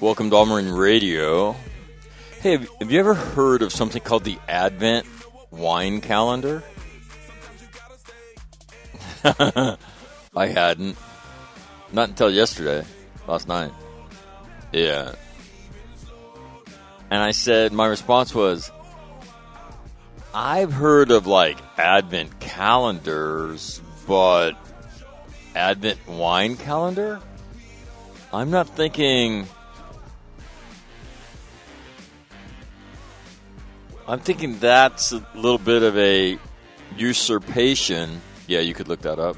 Welcome to All Marine Radio. Hey, have have you ever heard of something called the Advent Wine Calendar? I hadn't. Not until yesterday, last night. Yeah. And I said, my response was, I've heard of like Advent calendars, but Advent wine calendar? I'm not thinking. I'm thinking that's a little bit of a usurpation. Yeah, you could look that up.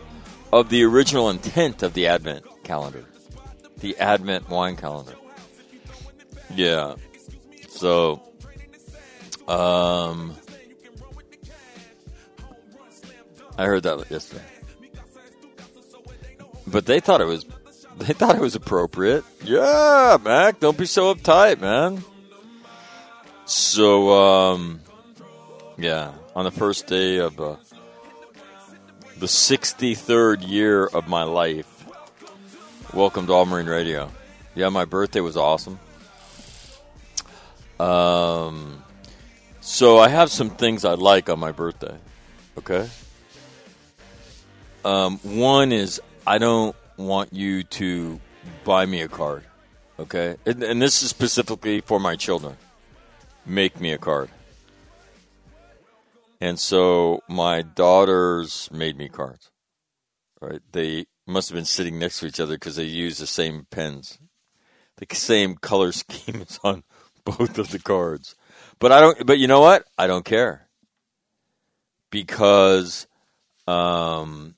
Of the original intent of the Advent calendar, the Advent wine calendar. Yeah. So, um, I heard that yesterday. But they thought it was they thought it was appropriate. Yeah, Mac, don't be so uptight, man. So um yeah, on the first day of uh, the 63rd year of my life. Welcome to All Marine Radio. Yeah, my birthday was awesome. Um so I have some things I like on my birthday. Okay? Um, one is I don't want you to buy me a card, okay? And, and this is specifically for my children. Make me a card. And so my daughters made me cards, right? They must have been sitting next to each other because they use the same pens, the same color schemes on both of the cards. But I don't. But you know what? I don't care because um,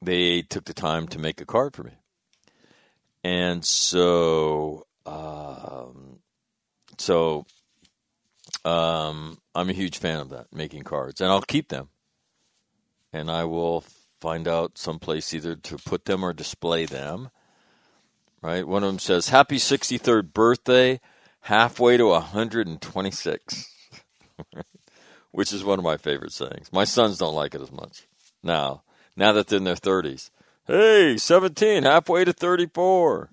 they took the time to make a card for me. And so, um, so um, I'm a huge fan of that, making cards, and I'll keep them. And I will find out someplace either to put them or display them. Right? One of them says, "Happy 63rd birthday, halfway to 126," which is one of my favorite sayings. My sons don't like it as much now now that they're in their 30s. Hey, 17, halfway to 34.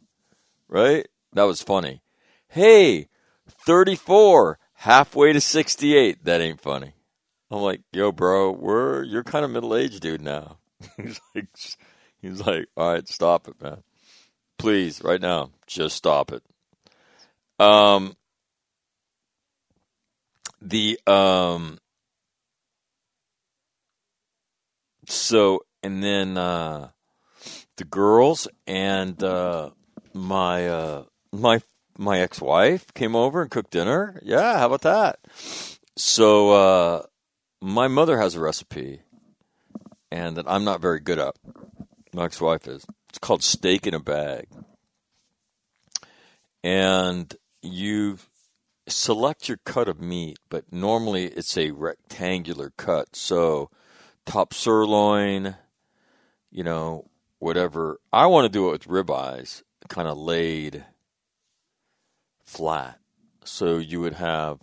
Right? That was funny. Hey, 34, halfway to 68. That ain't funny. I'm like, yo, bro, we're you're kind of middle aged dude now. he's like he's like, all right, stop it, man. Please, right now, just stop it. Um the um so and then uh, the girls and uh, my uh, my my ex wife came over and cooked dinner. Yeah, how about that? So uh, my mother has a recipe, and that I'm not very good at. My ex wife is. It's called steak in a bag, and you select your cut of meat, but normally it's a rectangular cut. So top sirloin, you know, whatever. I want to do it with ribeyes, kind of laid flat. So you would have,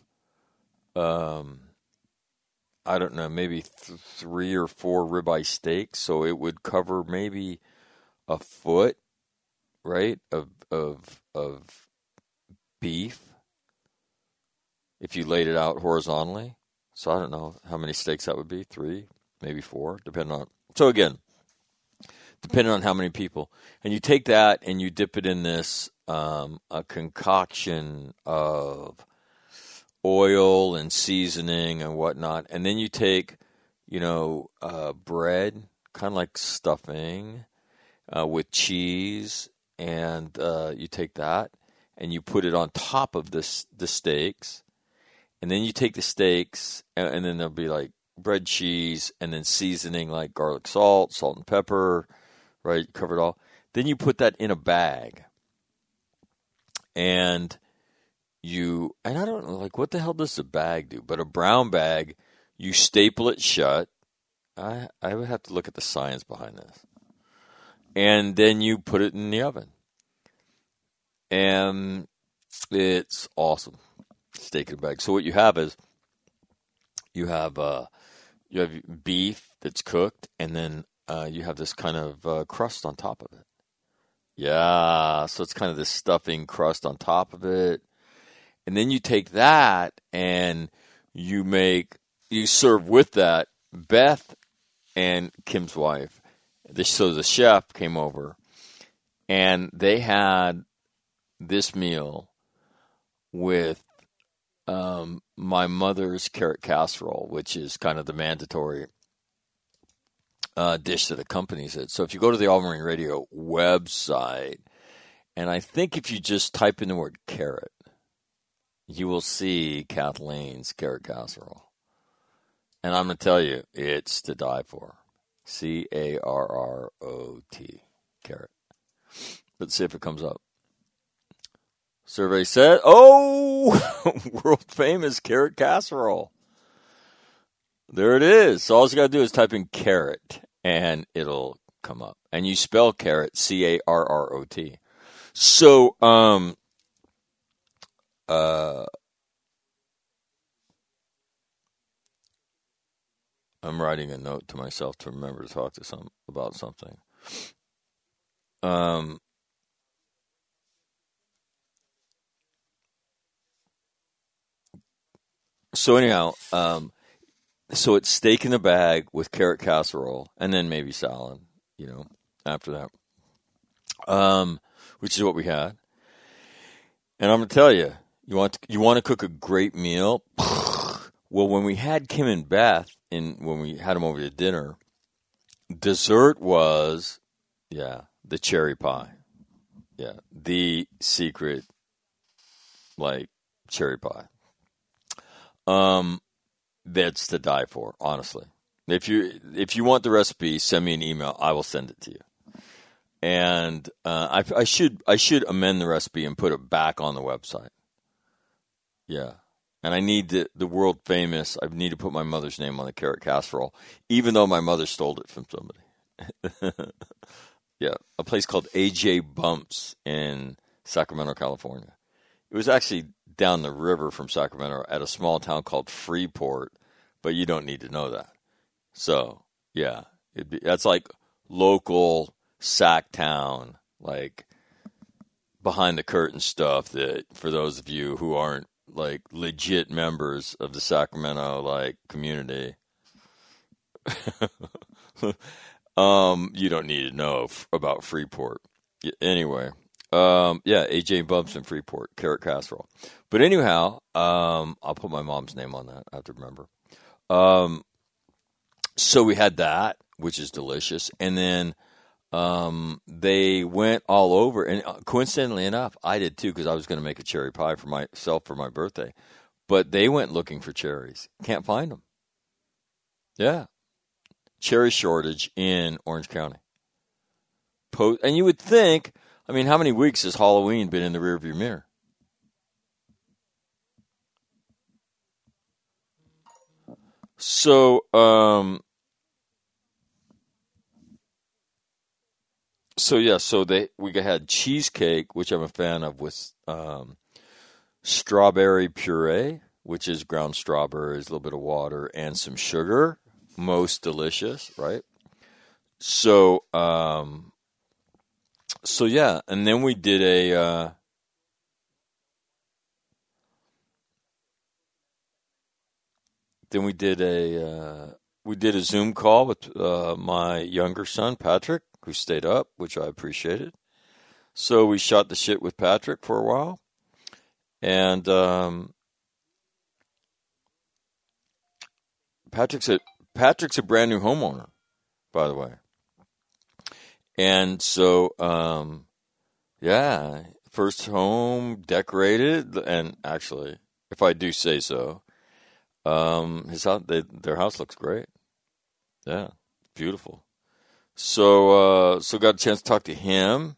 um, I don't know, maybe th- three or four ribeye steaks. So it would cover maybe a foot, right, of of of beef if you laid it out horizontally. So I don't know how many steaks that would be, three, maybe four, depending on. So again, depending on how many people, and you take that and you dip it in this um, a concoction of oil and seasoning and whatnot, and then you take, you know, uh, bread, kind of like stuffing, uh, with cheese, and uh, you take that and you put it on top of this the steaks, and then you take the steaks, and, and then there'll be like bread, cheese, and then seasoning like garlic salt, salt and pepper, right? Cover it all. Then you put that in a bag, and you and I don't know like what the hell does a bag do? But a brown bag, you staple it shut. I I would have to look at the science behind this, and then you put it in the oven, and it's awesome. Steak in a bag. So what you have is you have uh, you have beef that's cooked, and then uh, you have this kind of uh, crust on top of it. Yeah, so it's kind of this stuffing crust on top of it, and then you take that and you make you serve with that. Beth and Kim's wife, so the chef came over, and they had this meal with um, my mother's carrot casserole, which is kind of the mandatory uh, dish that accompanies it. So if you go to the All Marine Radio website, and I think if you just type in the word carrot, you will see Kathleen's carrot casserole. And I'm going to tell you, it's to die for. C A R R O T, carrot. Let's see if it comes up. Survey said, oh, world famous carrot casserole. There it is. So all you got to do is type in carrot and it'll come up. And you spell carrot C A R R O T. So, um, uh, I'm writing a note to myself to remember to talk to some about something. Um, so anyhow, um, so it's steak in the bag with carrot casserole, and then maybe salad. You know, after that, um, which is what we had. And I'm gonna tell you, you want to, you want to cook a great meal. Well, when we had Kim and Beth, and when we had them over to dinner, dessert was, yeah, the cherry pie. Yeah, the secret, like cherry pie. Um, that's to die for, honestly. If you if you want the recipe, send me an email. I will send it to you. And uh, I, I should I should amend the recipe and put it back on the website. Yeah, and I need the the world famous. I need to put my mother's name on the carrot casserole, even though my mother stole it from somebody. yeah, a place called AJ Bumps in Sacramento, California. It was actually down the river from Sacramento at a small town called Freeport, but you don't need to know that. So, yeah, be, that's like local sack town, like behind the curtain stuff that for those of you who aren't like legit members of the Sacramento like community um you don't need to know f- about Freeport. Anyway, um, yeah, AJ Bumps in Freeport, carrot casserole. But anyhow, um, I'll put my mom's name on that. I have to remember. Um, so we had that, which is delicious, and then um, they went all over, and uh, coincidentally enough, I did too because I was going to make a cherry pie for myself for my birthday. But they went looking for cherries, can't find them. Yeah, cherry shortage in Orange County. Po- and you would think, I mean, how many weeks has Halloween been in the rearview mirror? So, um, so yeah, so they we had cheesecake, which I'm a fan of, with um, strawberry puree, which is ground strawberries, a little bit of water, and some sugar. Most delicious, right? So, um, so yeah, and then we did a. Uh, then we did a uh, we did a Zoom call with uh, my younger son Patrick, who stayed up, which I appreciated. So we shot the shit with Patrick for a while, and um, Patrick's a Patrick's a brand new homeowner, by the way. And so, um, yeah, first home decorated, and actually, if I do say so, um, his house, they, their house looks great. Yeah, beautiful. So, uh, so got a chance to talk to him.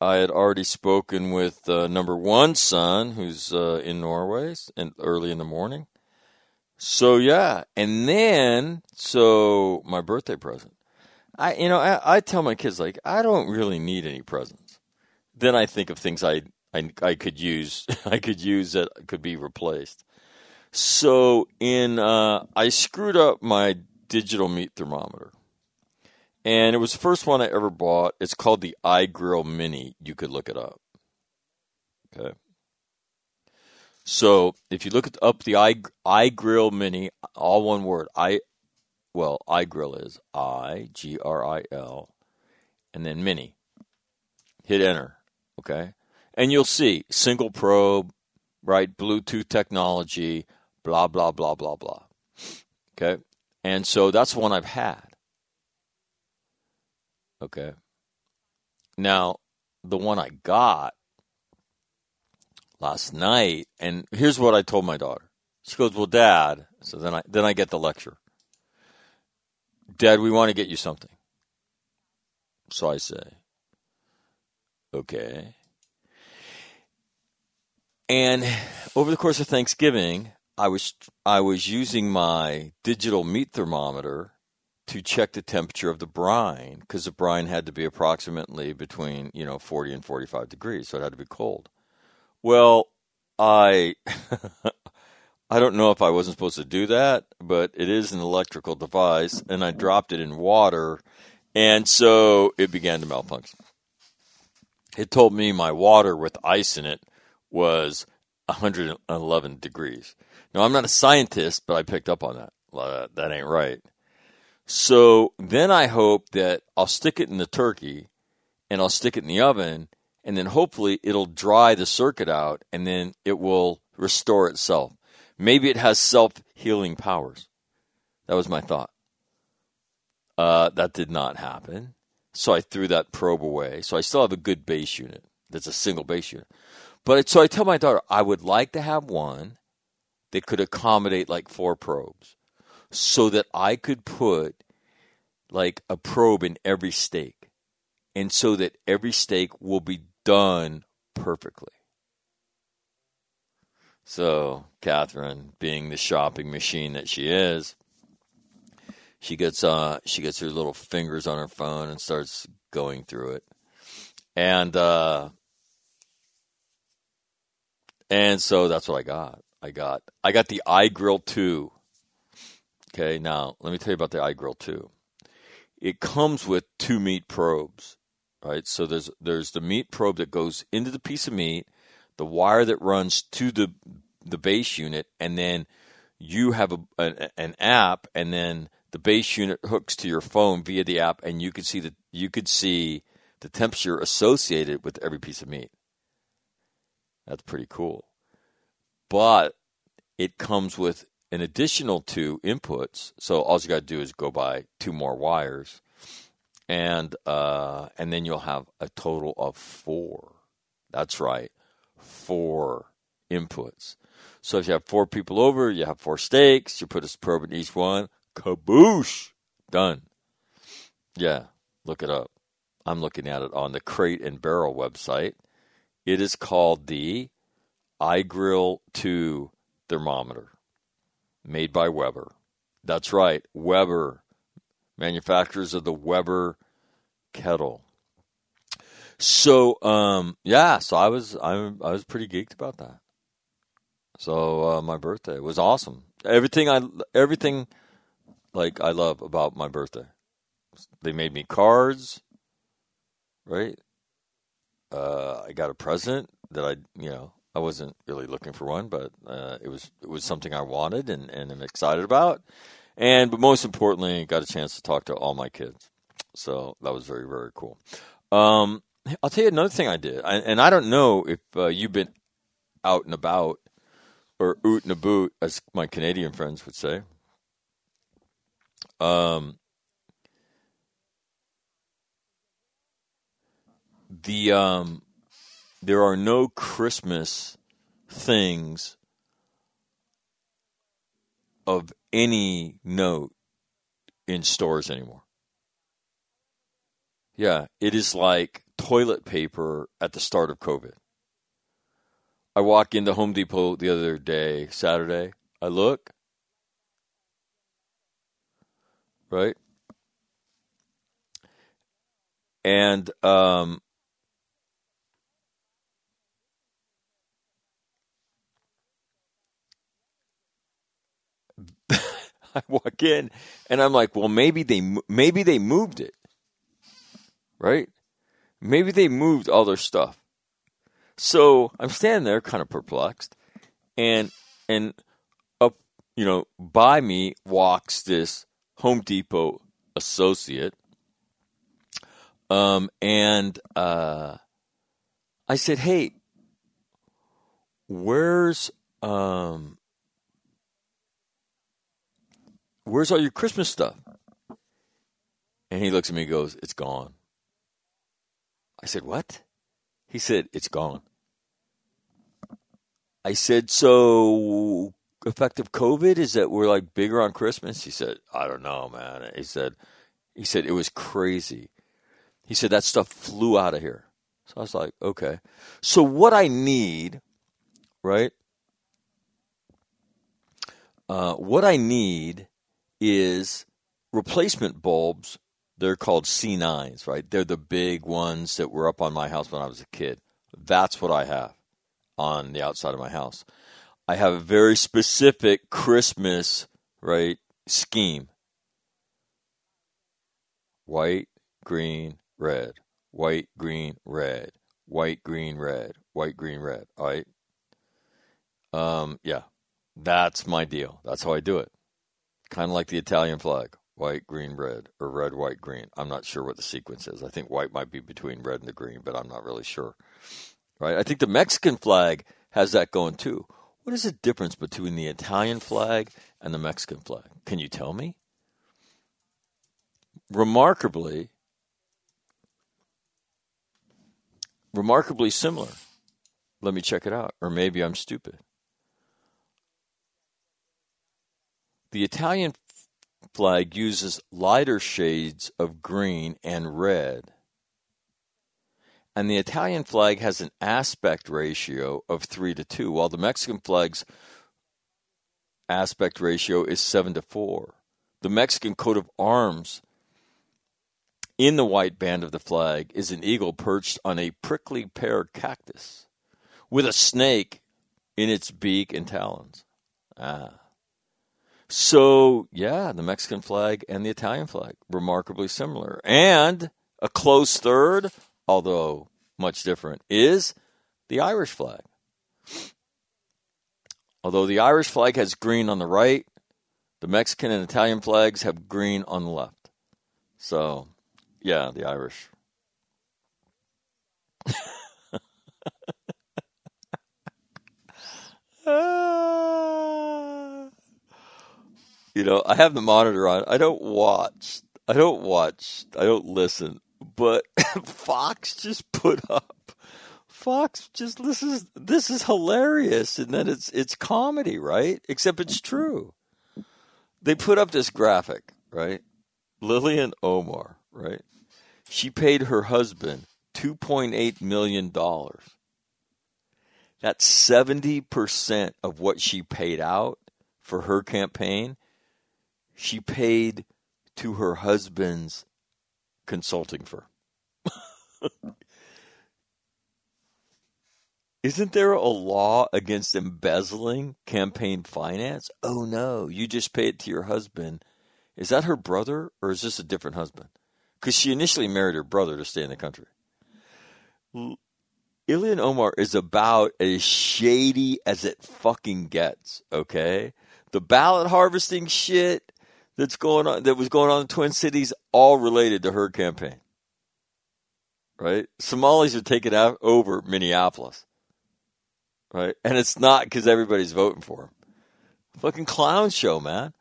I had already spoken with uh, number one son, who's uh, in Norway, and early in the morning. So yeah, and then so my birthday present. I you know I, I tell my kids like I don't really need any presents. Then I think of things I I, I could use I could use that could be replaced. So in uh, I screwed up my digital meat thermometer, and it was the first one I ever bought. It's called the iGrill Mini. You could look it up. Okay. So if you look up the i iGrill Mini, all one word, i well, iGrill is I G R I L, and then Mini. Hit enter, okay, and you'll see single probe, right? Bluetooth technology, blah blah blah blah blah. Okay, and so that's one I've had. Okay. Now, the one I got last night, and here's what I told my daughter. She goes, "Well, Dad." So then I then I get the lecture. Dad, we want to get you something. So I say, okay. And over the course of Thanksgiving, I was I was using my digital meat thermometer to check the temperature of the brine because the brine had to be approximately between you know 40 and 45 degrees, so it had to be cold. Well, I I don't know if I wasn't supposed to do that, but it is an electrical device, and I dropped it in water, and so it began to malfunction. It told me my water with ice in it was 111 degrees. Now, I'm not a scientist, but I picked up on that. That ain't right. So then I hope that I'll stick it in the turkey and I'll stick it in the oven, and then hopefully it'll dry the circuit out and then it will restore itself. Maybe it has self healing powers. That was my thought. Uh, that did not happen. So I threw that probe away. So I still have a good base unit. That's a single base unit. But so I tell my daughter, I would like to have one that could accommodate like four probes so that I could put like a probe in every steak and so that every steak will be done perfectly. So, Catherine, being the shopping machine that she is, she gets uh she gets her little fingers on her phone and starts going through it. And uh and so that's what I got. I got I got the iGrill 2. Okay, now let me tell you about the iGrill 2. It comes with two meat probes, right? So there's there's the meat probe that goes into the piece of meat, the wire that runs to the the base unit, and then you have a, an, an app, and then the base unit hooks to your phone via the app, and you could see the you could see the temperature associated with every piece of meat. That's pretty cool. But it comes with an additional two inputs. So all you got to do is go buy two more wires and uh, and then you'll have a total of four. That's right, four inputs. So if you have four people over, you have four steaks. You put a probe in each one. Kaboosh, done. Yeah, look it up. I'm looking at it on the Crate and Barrel website. It is called the iGrill 2 thermometer, made by Weber. That's right, Weber, manufacturers of the Weber kettle. So, um, yeah, so I was I, I was pretty geeked about that. So uh, my birthday was awesome. Everything I everything like I love about my birthday. They made me cards, right? Uh, I got a present that I, you know, I wasn't really looking for one, but uh, it was it was something I wanted and, and I'm excited about. And but most importantly, got a chance to talk to all my kids. So that was very very cool. Um, I'll tell you another thing I did, I, and I don't know if uh, you've been out and about or oot and a boot, as my Canadian friends would say. Um, the um, there are no Christmas things of any note in stores anymore. Yeah, it is like toilet paper at the start of COVID. I walk into Home Depot the other day, Saturday. I look, right? And um, I walk in and I'm like, well, maybe they maybe they moved it, right? Maybe they moved all their stuff. So I'm standing there, kind of perplexed, and and up, you know, by me walks this Home Depot associate, um, and uh, I said, "Hey, where's um, where's all your Christmas stuff?" And he looks at me and goes, It's gone. I said, What? He said, It's gone. I said, So effective COVID is that we're like bigger on Christmas? He said, I don't know, man. He said, he said it was crazy. He said that stuff flew out of here. So I was like, okay. So what I need, right? Uh, what I need is replacement bulbs. They're called C9s, right? They're the big ones that were up on my house when I was a kid. That's what I have on the outside of my house. I have a very specific Christmas, right, scheme. White, green, red. White, green, red. White, green, red. White, green, red. All right. Um, yeah. That's my deal. That's how I do it. Kind of like the Italian flag. White, green, red, or red, white, green. I'm not sure what the sequence is. I think white might be between red and the green, but I'm not really sure. Right? I think the Mexican flag has that going too. What is the difference between the Italian flag and the Mexican flag? Can you tell me? Remarkably, remarkably similar. Let me check it out. Or maybe I'm stupid. The Italian flag uses lighter shades of green and red. And the Italian flag has an aspect ratio of 3 to 2, while the Mexican flag's aspect ratio is 7 to 4. The Mexican coat of arms in the white band of the flag is an eagle perched on a prickly pear cactus with a snake in its beak and talons. Ah. So, yeah, the Mexican flag and the Italian flag, remarkably similar. And a close third, although much different, is the Irish flag. Although the Irish flag has green on the right, the Mexican and Italian flags have green on the left. So, yeah, the Irish. you know, I have the monitor on. I don't watch. I don't watch, I don't listen, but Fox just put up. Fox just this is this is hilarious, and then it's it's comedy, right? Except it's mm-hmm. true. They put up this graphic, right? Ilhan Omar, right? She paid her husband two point eight million dollars. That's seventy percent of what she paid out for her campaign. She paid to her husband's consulting firm. Isn't there a law against embezzling campaign finance? Oh no, you just pay it to your husband. Is that her brother or is this a different husband? Because she initially married her brother to stay in the country. Ilhan Omar is about as shady as it fucking gets, okay? The ballot harvesting shit that's going on that was going on in Twin Cities all related to her campaign. Right? Somalis are taking out over Minneapolis right? And it's not because everybody's voting for him. Fucking clown show, man.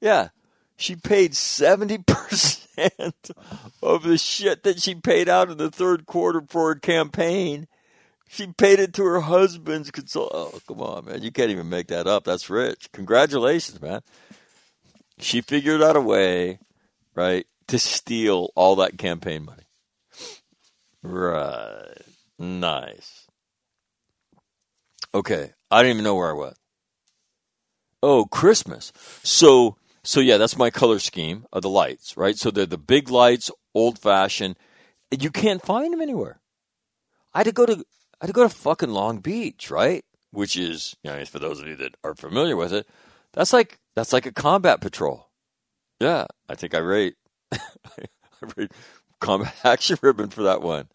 Yeah, she paid seventy percent of the shit that she paid out in the third quarter for her campaign. She paid it to her husband's consult. Oh, come on, man! You can't even make that up. That's rich. Congratulations, man. She figured out a way, right, to steal all that campaign money. Right. Nice. Okay, I didn't even know where I was. Oh, Christmas. So, so yeah, that's my color scheme of the lights, right? So they're the big lights, old fashioned. You can't find them anywhere. I had to go to I had to go to fucking Long Beach, right? Which is, you know, for those of you that are familiar with it, that's like that's like a combat patrol. Yeah, I think I rate I rate combat action ribbon for that one,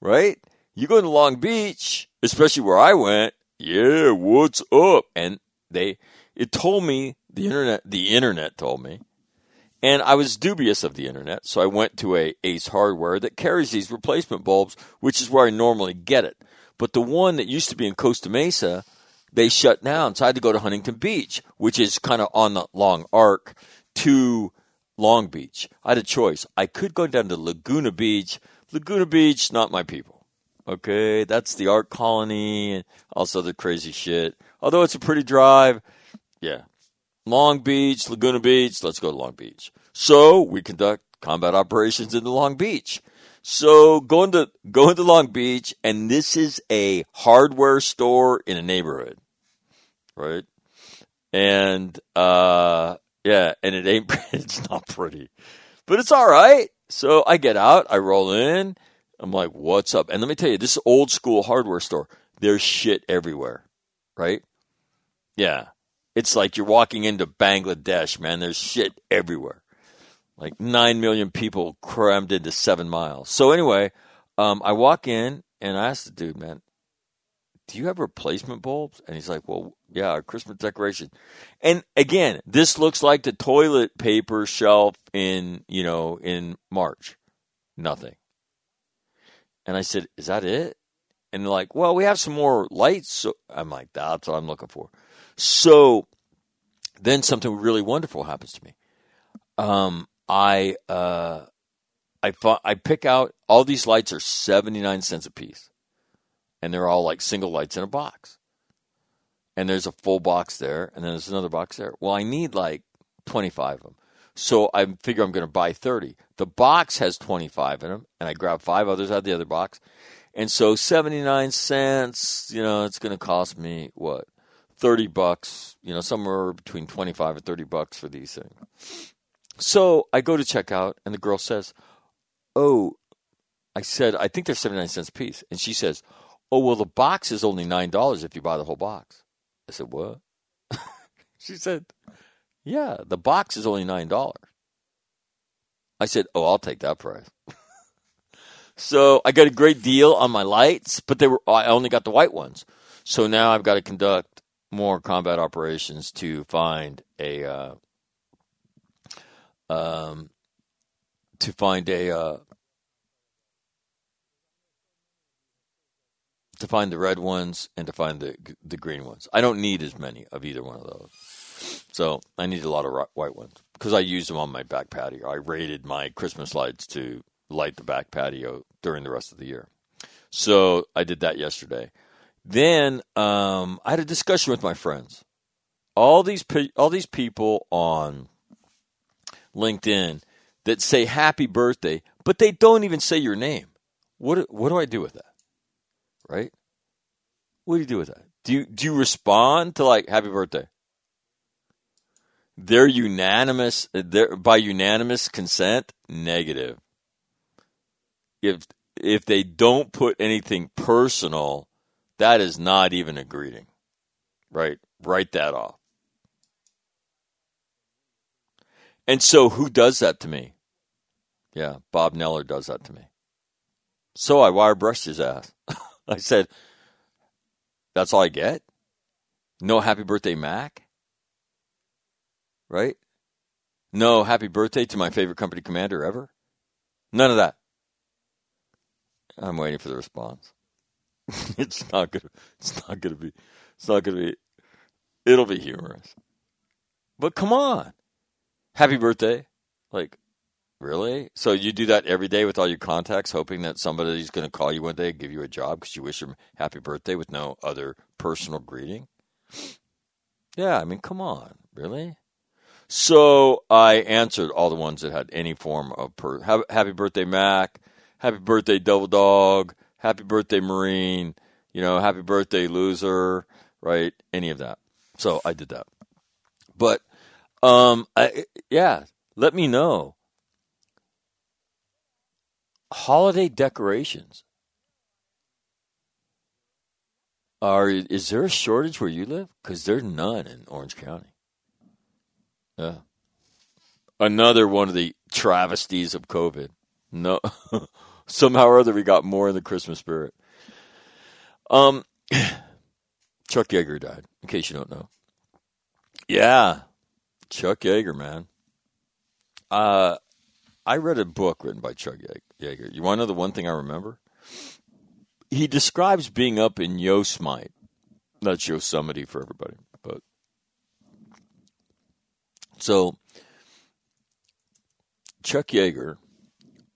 right? You go to Long Beach, especially where I went, yeah, what's up? And they, it told me, the internet, the internet told me, and I was dubious of the internet, so I went to a Ace Hardware that carries these replacement bulbs, which is where I normally get it. But the one that used to be in Costa Mesa, they shut down, so I had to go to Huntington Beach, which is kind of on the long arc to Long Beach. I had a choice. I could go down to Laguna Beach. Laguna Beach, not my people. Okay, that's the art colony and also the crazy shit. Although it's a pretty drive, yeah. Long Beach, Laguna Beach, let's go to Long Beach. So we conduct combat operations into Long Beach. So going to going to Long Beach, and this is a hardware store in a neighborhood, right? And uh, yeah, and it ain't it's not pretty, but it's all right. So I get out, I roll in, I'm like, what's up? And let me tell you, this old school hardware store, there's shit everywhere, right? Yeah. It's like you're walking into Bangladesh, man. There's shit everywhere. Like 9 million people crammed into seven miles. So, anyway, um, I walk in and I ask the dude, man, do you have replacement bulbs? And he's like, well, yeah, our Christmas decoration. And again, this looks like the toilet paper shelf in, you know, in March. Nothing. And I said, Is that it? And they're like, Well, we have some more lights. So I'm like, That's what I'm looking for. So then something really wonderful happens to me. Um, I uh, I I pick out all these lights are 79 cents a piece. And they're all like single lights in a box. And there's a full box there, and then there's another box there. Well, I need like 25 of them. So I figure I'm going to buy 30. The box has 25 in them, and I grab five others out of the other box. And so 79 cents, you know, it's going to cost me what? 30 bucks, you know, somewhere between 25 and 30 bucks for these things. So I go to check out, and the girl says, Oh, I said, I think they're 79 cents a piece. And she says, Oh, well, the box is only $9 if you buy the whole box. I said, What? she said, yeah, the box is only nine dollars. I said, "Oh, I'll take that price." so I got a great deal on my lights, but they were I only got the white ones. So now I've got to conduct more combat operations to find a uh, um, to find a uh, to find the red ones and to find the the green ones. I don't need as many of either one of those. So I need a lot of white ones because I used them on my back patio. I rated my Christmas lights to light the back patio during the rest of the year. So I did that yesterday. Then um, I had a discussion with my friends. All these pe- all these people on LinkedIn that say happy birthday, but they don't even say your name. What what do I do with that? Right? What do you do with that? Do you do you respond to like happy birthday? They're unanimous they're, by unanimous consent negative. If if they don't put anything personal, that is not even a greeting. Right? Write that off. And so who does that to me? Yeah, Bob Neller does that to me. So I wire brushed his ass. I said, That's all I get? No happy birthday, Mac? Right? No happy birthday to my favorite company commander ever? None of that. I'm waiting for the response. it's not gonna it's not gonna be it's not gonna be it'll be humorous. But come on. Happy birthday. Like, really? So you do that every day with all your contacts, hoping that somebody's going to call you one day and give you a job because you wish them happy birthday with no other personal greeting? Yeah, I mean, come on. Really? So I answered all the ones that had any form of per- happy birthday, Mac. Happy birthday, Double Dog. Happy birthday, Marine. You know, happy birthday, loser. Right? Any of that. So I did that. But um, I, yeah, let me know. Holiday decorations. Are is there a shortage where you live? Because there's none in Orange County. Yeah. Another one of the travesties of COVID. No, somehow or other we got more in the Christmas spirit. Um, Chuck Yeager died. In case you don't know. Yeah, Chuck Yeager, man. Uh, I read a book written by Chuck Yeager. You want to know the one thing I remember? He describes being up in Yosemite. That's Yosemite for everybody, but so Chuck Yeager,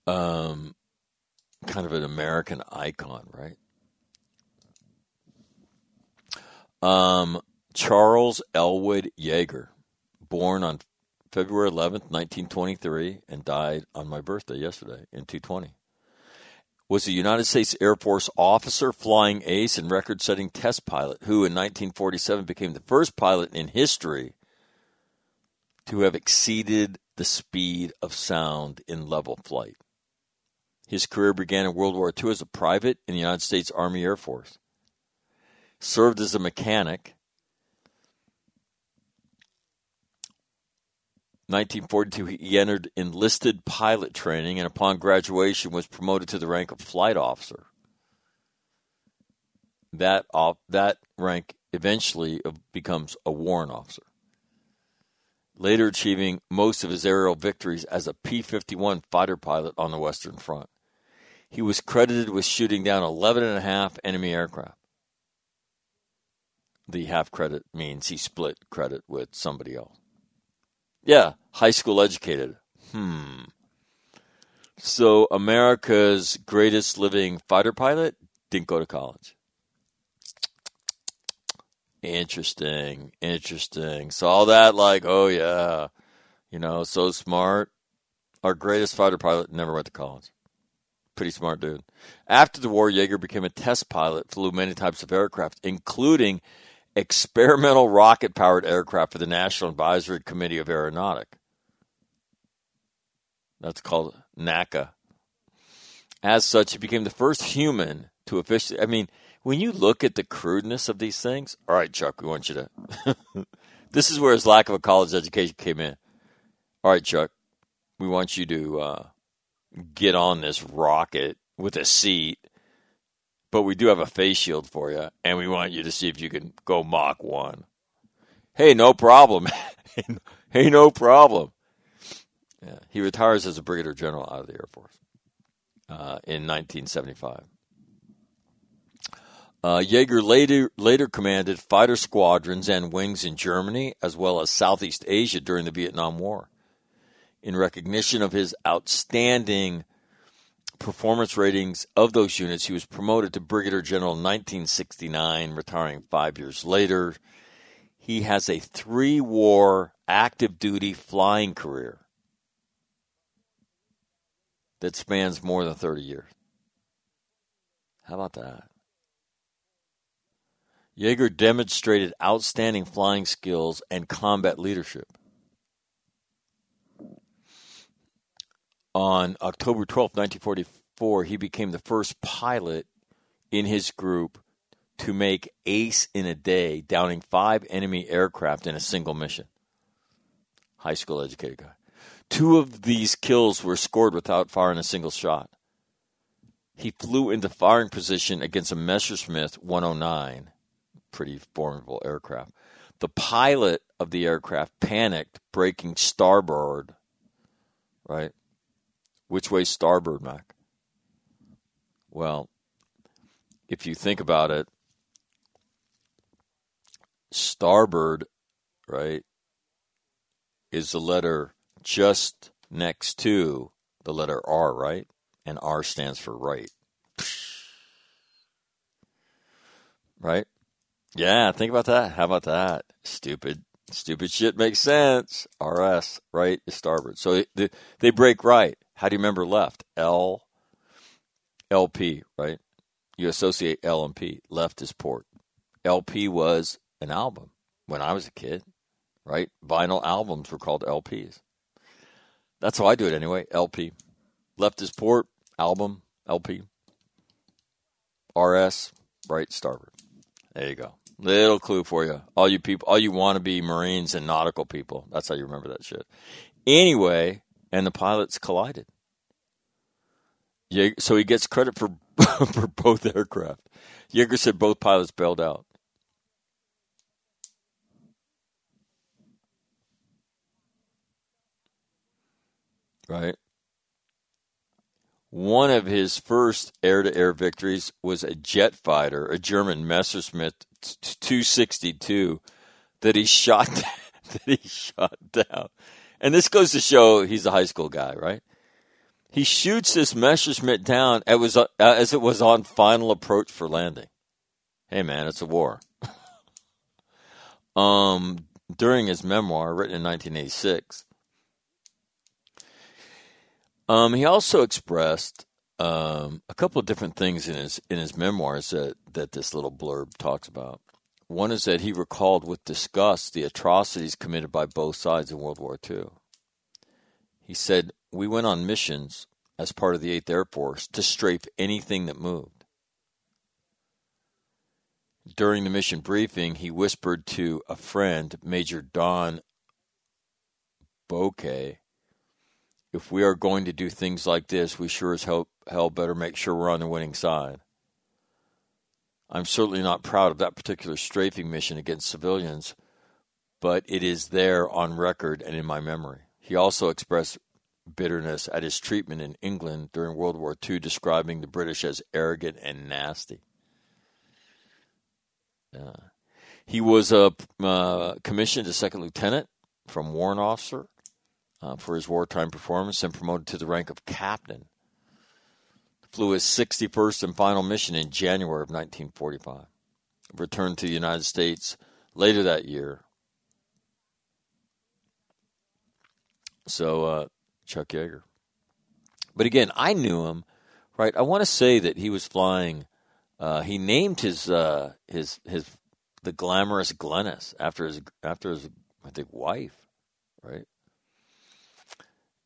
um, kind of an American icon, right? Um, Charles Elwood Yeager, born on February 11th, 1923, and died on my birthday yesterday in 220. Was a United States Air Force officer, flying ace, and record setting test pilot who in 1947 became the first pilot in history to have exceeded the speed of sound in level flight. His career began in World War II as a private in the United States Army Air Force. Served as a mechanic 1942, he entered enlisted pilot training and upon graduation was promoted to the rank of flight officer. That, that rank eventually becomes a warrant officer. Later achieving most of his aerial victories as a P 51 fighter pilot on the Western Front. He was credited with shooting down 11 and a half enemy aircraft. The half credit means he split credit with somebody else. Yeah, high school educated. Hmm. So America's greatest living fighter pilot didn't go to college. Interesting, interesting. So all that like, oh yeah, you know, so smart. Our greatest fighter pilot never went to college. Pretty smart dude. After the war, Yeager became a test pilot, flew many types of aircraft, including experimental rocket powered aircraft for the National Advisory Committee of Aeronautic. That's called NACA. As such, he became the first human to officially. I mean, when you look at the crudeness of these things, all right, Chuck, we want you to. this is where his lack of a college education came in. All right, Chuck, we want you to uh, get on this rocket with a seat but we do have a face shield for you, and we want you to see if you can go Mach 1. Hey, no problem. hey, no problem. Yeah, he retires as a brigadier general out of the Air Force uh, in 1975. Uh, Yeager later later commanded fighter squadrons and wings in Germany as well as Southeast Asia during the Vietnam War. In recognition of his outstanding performance ratings of those units, he was promoted to Brigadier General in 1969, retiring five years later. He has a three war active duty flying career that spans more than 30 years. How about that? Yeager demonstrated outstanding flying skills and combat leadership. On October 12, 1944, he became the first pilot in his group to make ace in a day, downing five enemy aircraft in a single mission. High school educated guy. Two of these kills were scored without firing a single shot. He flew into firing position against a Messerschmitt 109, pretty formidable aircraft. The pilot of the aircraft panicked, breaking starboard, right? Which way starboard, Mac? Well, if you think about it, starboard, right, is the letter just next to the letter R, right? And R stands for right. Right? Yeah, think about that. How about that? Stupid. Stupid shit makes sense. RS, right, is starboard. So they, they break right. How do you remember left? L, LP, right? You associate L and P. Left is port. LP was an album when I was a kid, right? Vinyl albums were called LPs. That's how I do it anyway. LP. Left is port, album, LP. RS, right, starboard. There you go. Little clue for you. All you people, all you want to be Marines and nautical people. That's how you remember that shit. Anyway, and the pilots collided. so he gets credit for for both aircraft. Yeager said both pilots bailed out. Right. One of his first air-to-air victories was a jet fighter, a German Messerschmitt 262, that he shot that he shot down. And this goes to show he's a high school guy, right? He shoots this Messerschmitt down as, was, uh, as it was on final approach for landing. Hey, man, it's a war. um, during his memoir, written in 1986, um, he also expressed um, a couple of different things in his in his memoirs that, that this little blurb talks about. One is that he recalled with disgust the atrocities committed by both sides in World War II. He said, We went on missions as part of the 8th Air Force to strafe anything that moved. During the mission briefing, he whispered to a friend, Major Don Bochkay, if we are going to do things like this, we sure as hell, hell better make sure we're on the winning side. I'm certainly not proud of that particular strafing mission against civilians, but it is there on record and in my memory. He also expressed bitterness at his treatment in England during World War II, describing the British as arrogant and nasty. Uh, he was uh, uh, commissioned a second lieutenant from warrant officer uh, for his wartime performance and promoted to the rank of captain. Flew his 61st and final mission in January of 1945. Returned to the United States later that year. So uh, Chuck Yeager. But again, I knew him, right? I want to say that he was flying. Uh, he named his uh, his his the glamorous Glennis after his after his I think wife, right?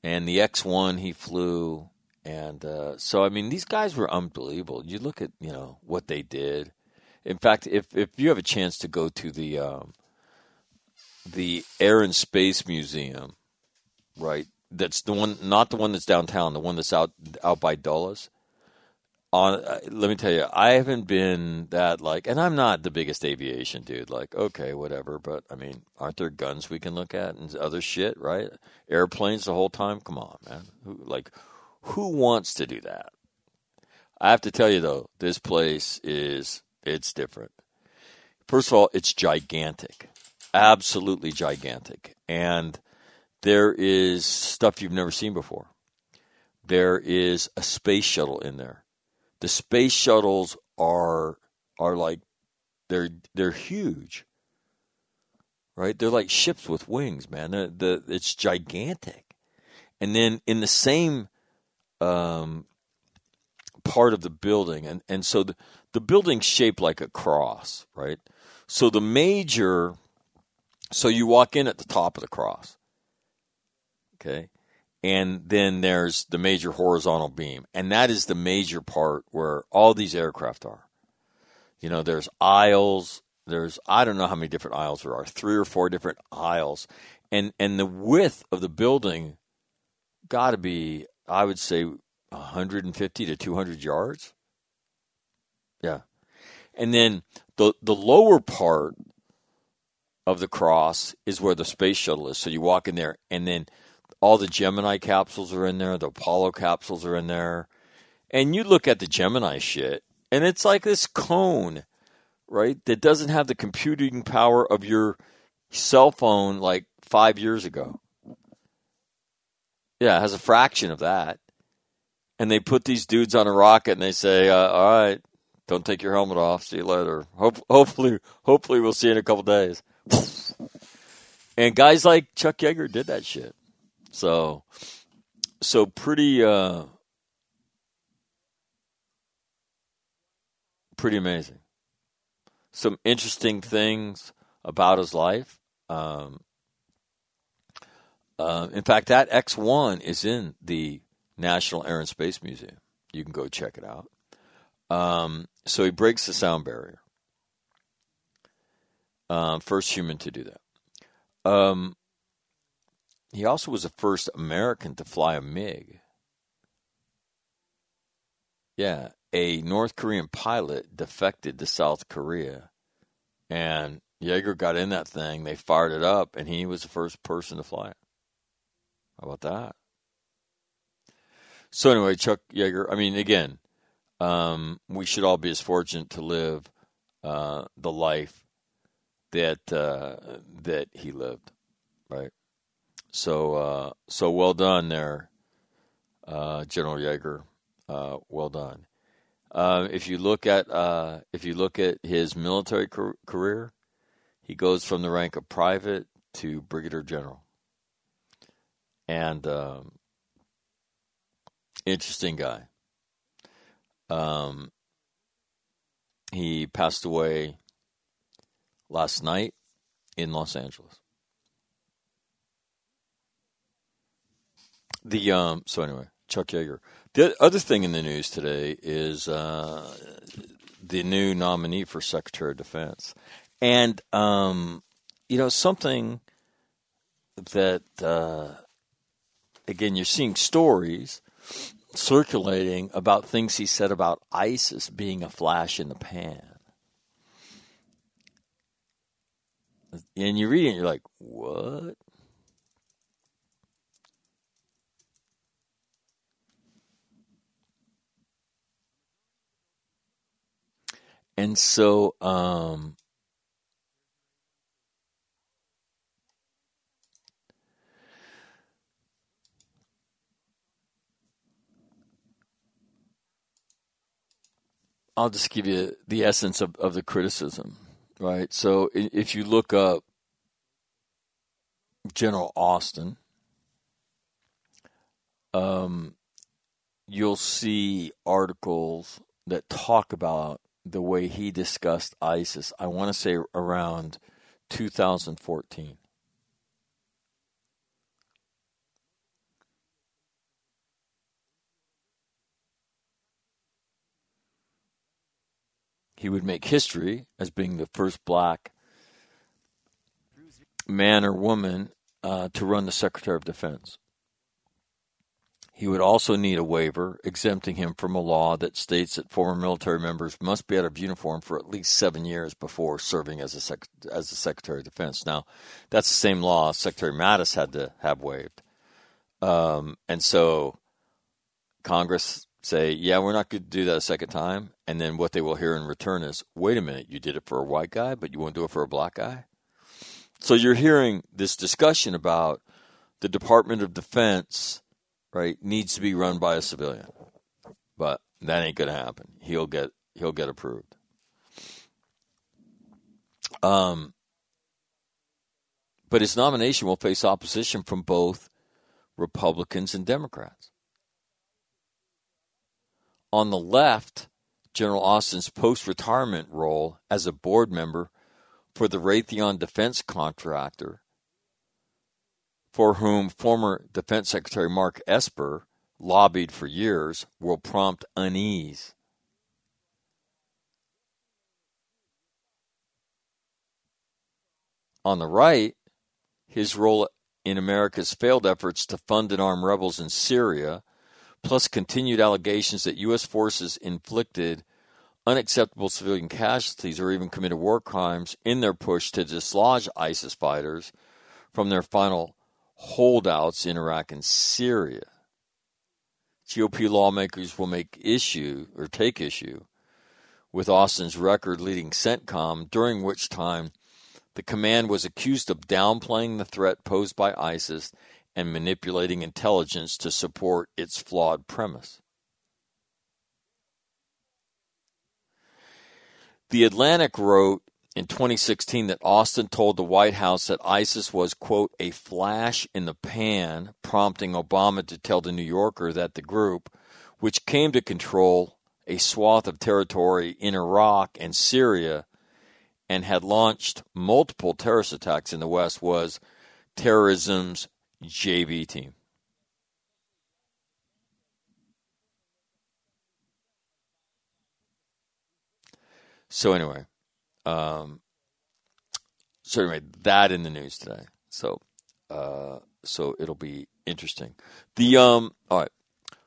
And the X one he flew, and uh, so I mean these guys were unbelievable. You look at you know what they did. In fact, if if you have a chance to go to the um, the Air and Space Museum, right? that's the one, not the one that's downtown, the one that's out out by Dulles. On, uh, let me tell you, I haven't been that like, and I'm not the biggest aviation dude. Like, okay, whatever, but I mean, aren't there guns we can look at and other shit, right? Airplanes the whole time. Come on, man. Who, like, who wants to do that? I have to tell you though, this place is it's different. First of all, it's gigantic, absolutely gigantic, and there is stuff you've never seen before. There is a space shuttle in there. The space shuttles are are like they're they're huge, right? They're like ships with wings, man. The, the it's gigantic, and then in the same um, part of the building, and and so the the building's shaped like a cross, right? So the major, so you walk in at the top of the cross, okay, and then there's the major horizontal beam, and that is the major part where all these aircraft are. You know, there's aisles. There's I don't know how many different aisles there are, three or four different aisles, and and the width of the building got to be, I would say, 150 to 200 yards. Yeah, and then the the lower part of the cross is where the space shuttle is. So you walk in there, and then all the Gemini capsules are in there, the Apollo capsules are in there, and you look at the Gemini shit, and it's like this cone, right, that doesn't have the computing power of your cell phone like five years ago. Yeah, it has a fraction of that. And they put these dudes on a rocket and they say, uh, all right, don't take your helmet off. See you later. Hope, hopefully, hopefully we'll see you in a couple days. and guys like Chuck Yeager did that shit. So, so pretty, uh, pretty amazing. Some interesting things about his life. Um, uh, in fact, that X1 is in the National Air and Space Museum. You can go check it out. Um, so he breaks the sound barrier. Uh, first human to do that. Um, he also was the first American to fly a MiG. Yeah, a North Korean pilot defected to South Korea, and Yeager got in that thing. They fired it up, and he was the first person to fly it. How about that? So anyway, Chuck Yeager. I mean, again, um, we should all be as fortunate to live uh, the life that uh, that he lived, right? So, uh, so well done there, uh, General Yeager. Uh, well done. Uh, if you look at if you look at his military career, he goes from the rank of private to brigadier general, and um, interesting guy. Um, he passed away last night in Los Angeles. The um, so anyway, Chuck Yeager. The other thing in the news today is uh, the new nominee for Secretary of Defense, and um, you know something that uh, again you're seeing stories circulating about things he said about ISIS being a flash in the pan. And you read it and you're like, what? And so, um, I'll just give you the essence of, of the criticism, right? So if you look up General Austin, um, you'll see articles that talk about the way he discussed ISIS, I want to say around 2014. He would make history as being the first black man or woman uh, to run the Secretary of Defense. He would also need a waiver exempting him from a law that states that former military members must be out of uniform for at least seven years before serving as a sec- as the Secretary of Defense. Now, that's the same law Secretary Mattis had to have waived, um, and so Congress say, yeah, we're not going to do that a second time. And then what they will hear in return is, wait a minute, you did it for a white guy, but you won't do it for a black guy? So you're hearing this discussion about the Department of Defense, right, needs to be run by a civilian. But that ain't going to happen. He'll get he'll get approved. Um, but his nomination will face opposition from both Republicans and Democrats. On the left, General Austin's post retirement role as a board member for the Raytheon defense contractor, for whom former Defense Secretary Mark Esper lobbied for years, will prompt unease. On the right, his role in America's failed efforts to fund and arm rebels in Syria, plus continued allegations that U.S. forces inflicted unacceptable civilian casualties or even committed war crimes in their push to dislodge ISIS fighters from their final holdouts in Iraq and Syria. GOP lawmakers will make issue or take issue with Austin's record leading CENTCOM, during which time the command was accused of downplaying the threat posed by ISIS and manipulating intelligence to support its flawed premise. The Atlantic wrote in 2016 that Austin told the White House that ISIS was, quote, a flash in the pan, prompting Obama to tell the New Yorker that the group, which came to control a swath of territory in Iraq and Syria and had launched multiple terrorist attacks in the West, was terrorism's JV team. So anyway, um, so anyway, that in the news today. So, uh, so it'll be interesting. The um, all right.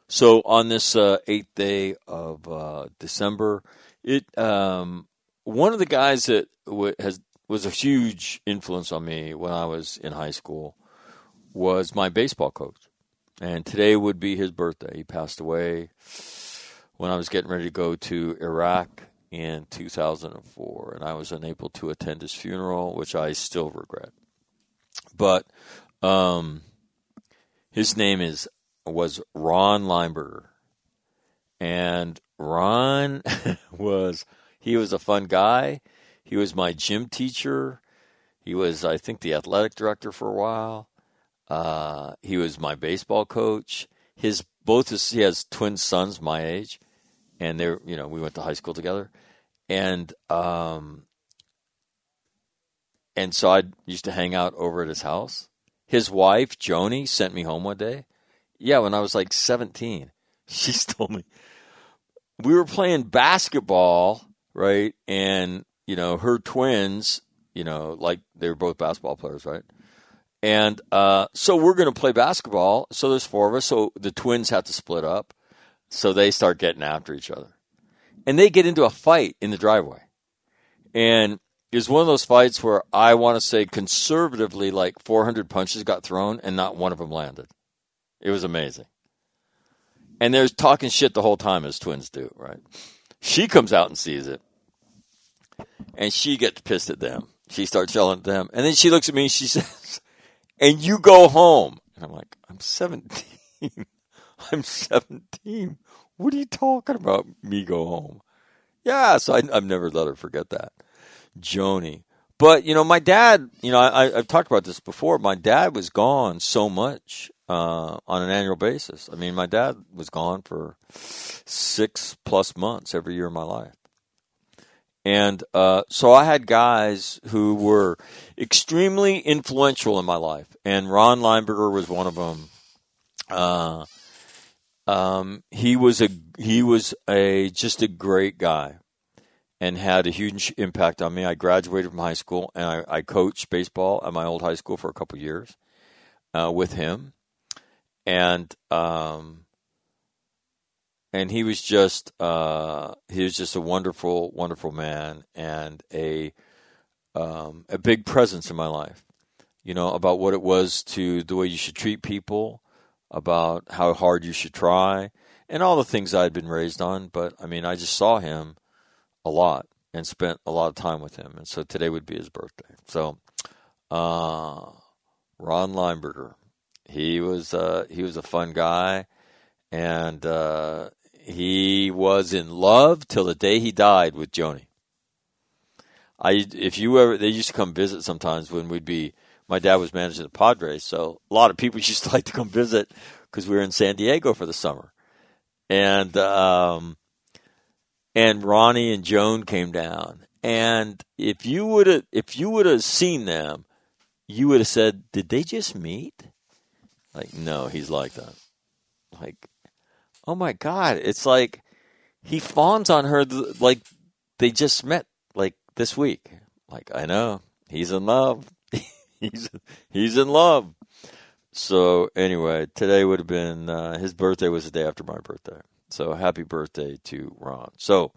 So on this uh, eighth day of uh, December, it um, one of the guys that w- has was a huge influence on me when I was in high school was my baseball coach, and today would be his birthday. He passed away when I was getting ready to go to Iraq in 2004, and I was unable to attend his funeral, which I still regret. But um, his name is was Ron Lineberger, and Ron was he was a fun guy. He was my gym teacher. He was, I think, the athletic director for a while. Uh, he was my baseball coach. His both his, he has twin sons my age, and they're you know we went to high school together, and um, and so I used to hang out over at his house. His wife Joni sent me home one day. Yeah, when I was like seventeen, she told me we were playing basketball, right? And you know her twins, you know, like they were both basketball players, right? And uh, so we're going to play basketball. So there's four of us. So the twins have to split up. So they start getting after each other. And they get into a fight in the driveway. And it's one of those fights where I want to say conservatively, like 400 punches got thrown and not one of them landed. It was amazing. And they're talking shit the whole time, as twins do, right? She comes out and sees it. And she gets pissed at them. She starts yelling at them. And then she looks at me and she says, and you go home. And I'm like, I'm 17. I'm 17. What are you talking about? Me go home. Yeah, so I, have never let her forget that. Joni. But, you know, my dad, you know, I, have talked about this before. My dad was gone so much uh, on an annual basis. I mean, my dad was gone for six plus months every year of my life. And uh, so I had guys who were extremely influential in my life, and Ron Lineberger was one of them. Uh, um, he was a he was a just a great guy, and had a huge impact on me. I graduated from high school, and I, I coached baseball at my old high school for a couple years uh, with him, and um, and he was just uh, he was just a wonderful, wonderful man and a um, a big presence in my life. You know about what it was to the way you should treat people, about how hard you should try, and all the things I'd been raised on. But I mean, I just saw him a lot and spent a lot of time with him, and so today would be his birthday. So, uh, Ron Lineberger, he was uh, he was a fun guy, and uh, he was in love till the day he died with Joni. I if you ever they used to come visit sometimes when we'd be my dad was managing the Padres, so a lot of people used to like to come visit because we were in San Diego for the summer, and um, and Ronnie and Joan came down, and if you would have if you would have seen them, you would have said, "Did they just meet?" Like, no, he's like that. Like, oh my god, it's like he fawns on her like they just met like this week. Like, I know he's in love. he's he's in love. So anyway, today would have been uh, his birthday was the day after my birthday. So happy birthday to Ron. So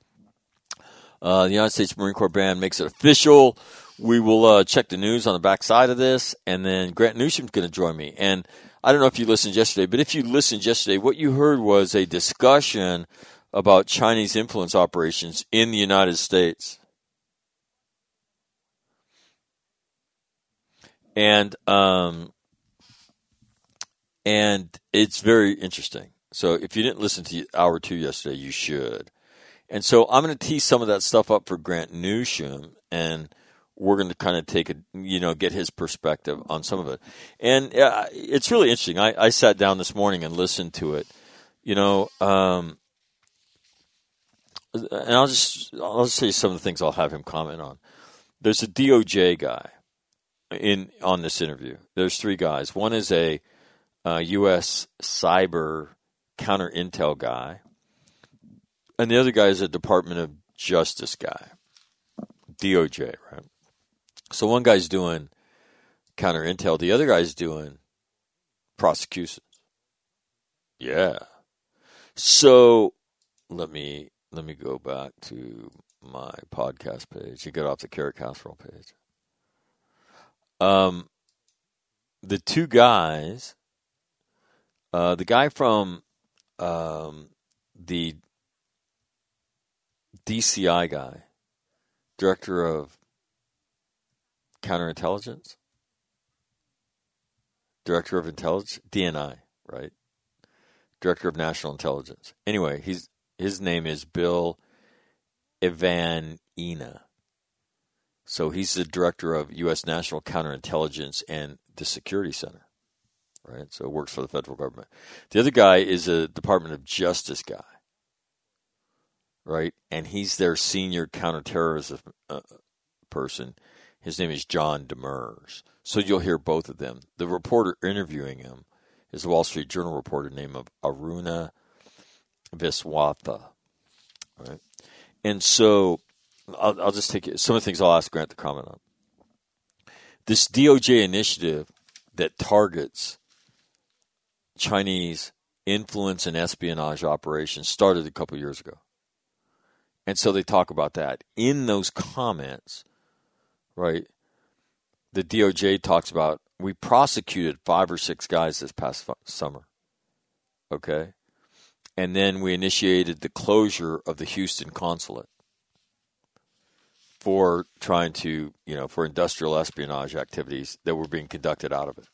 uh, the United States Marine Corps band makes it official. We will uh, check the news on the backside of this, and then Grant Newsham's going to join me. And I don't know if you listened yesterday, but if you listened yesterday, what you heard was a discussion about Chinese influence operations in the United States. And um, and it's very interesting. So if you didn't listen to hour two yesterday, you should. And so I'm going to tease some of that stuff up for Grant Newsham, and we're going to kind of take a, you know, get his perspective on some of it. And uh, it's really interesting. I, I sat down this morning and listened to it. You know, um, and I'll just I'll just say some of the things I'll have him comment on. There's a DOJ guy in on this interview. There's three guys. One is a uh, U.S. cyber counter intel guy, and the other guy is a Department of Justice guy, DOJ, right? So one guy's doing counter intel, the other guy's doing prosecutions. Yeah. So let me let me go back to my podcast page You get off the carrot casserole page. Um, the two guys, uh, the guy from um, the DCI guy, director of counterintelligence, director of intelligence, DNI, right? Director of National Intelligence. Anyway, he's his name is Bill Evanina. So he's the director of U.S. National Counterintelligence and the Security Center, right? So it works for the federal government. The other guy is a Department of Justice guy, right? And he's their senior counterterrorism uh, person. His name is John Demers. So you'll hear both of them. The reporter interviewing him is a Wall Street Journal reporter named Aruna Viswanatha. Right? And so I'll, I'll just take some of the things I'll ask Grant to comment on. This DOJ initiative that targets Chinese influence and espionage operations started a couple years ago. And so they talk about that. In those comments, right, the DOJ talks about we prosecuted five or six guys this past summer. Okay? And then we initiated the closure of the Houston consulate for trying to, you know, for industrial espionage activities that were being conducted out of it.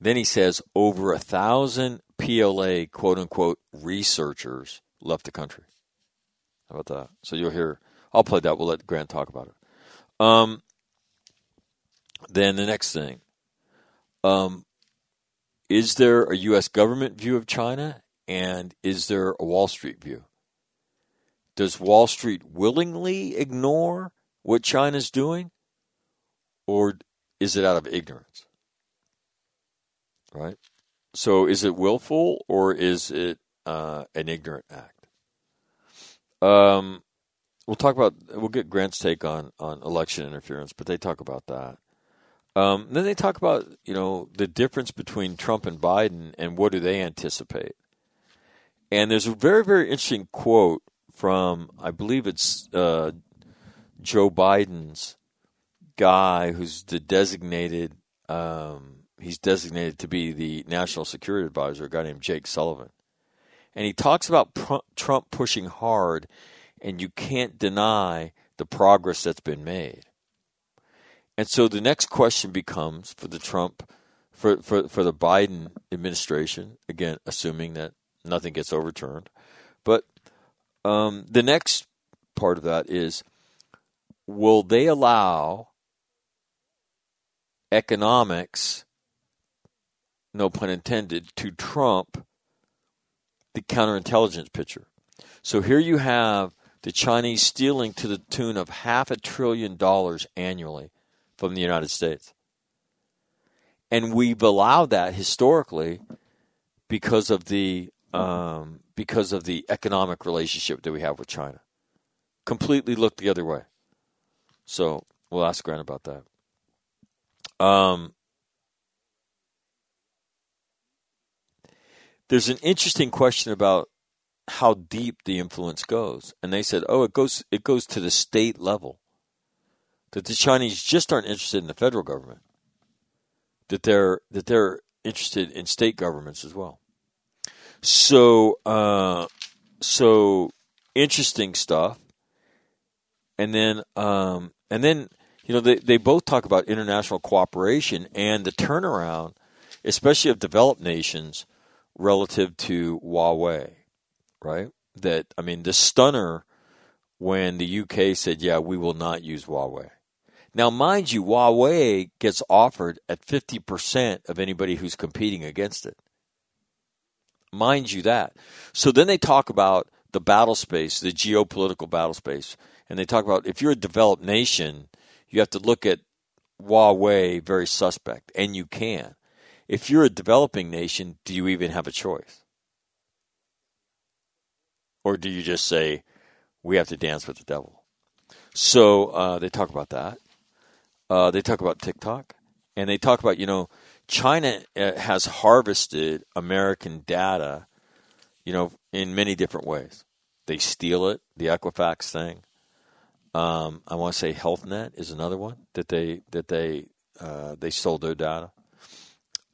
Then he says over a thousand PLA quote unquote researchers left the country. How about that? So you'll hear, I'll play that. We'll let Grant talk about it. Um, then the next thing um, is there a U.S. government view of China and is there a Wall Street view? Does Wall Street willingly ignore what China's doing or is it out of ignorance? Right? So is it willful or is it uh, an ignorant act? Um, we'll talk about we'll get Grant's take on on election interference, but they talk about that. Um, then they talk about you know the difference between Trump and Biden and what do they anticipate. And there's a very very interesting quote from I believe it's uh, Joe Biden's guy who's the designated um, he's designated to be the national security advisor, a guy named Jake Sullivan. And he talks about Trump pushing hard, and you can't deny the progress that's been made. And so the next question becomes for the Trump, for, for, for the Biden administration, again, assuming that nothing gets overturned. But um, the next part of that is will they allow economics, no pun intended, to trump the counterintelligence picture? So here you have the Chinese stealing to the tune of half a trillion dollars annually from the United States. And we've allowed that historically because of the um, because of the economic relationship that we have with China. Completely looked the other way. So we'll ask Grant about that. Um, there's an interesting question about how deep the influence goes, and they said, "Oh, it goes it goes to the state level." That the Chinese just aren't interested in the federal government. That they're that they're interested in state governments as well. So, uh, so interesting stuff. And then, um, and then, you know, they, they both talk about international cooperation and the turnaround, especially of developed nations relative to Huawei, right? That, I mean, the stunner when the UK said, yeah, we will not use Huawei. Now, mind you, Huawei gets offered at 50% of anybody who's competing against it. Mind you that. So then they talk about the battle space, the geopolitical battle space, and they talk about if you're a developed nation, you have to look at Huawei very suspect, and you can. If you're a developing nation, do you even have a choice? Or do you just say, we have to dance with the devil? So uh, they talk about that. Uh, they talk about TikTok, and they talk about, you know, China uh, has harvested American data, you know, in many different ways. They steal it, the Equifax thing. Um, I want to say HealthNet is another one that they that they uh, they sold their data.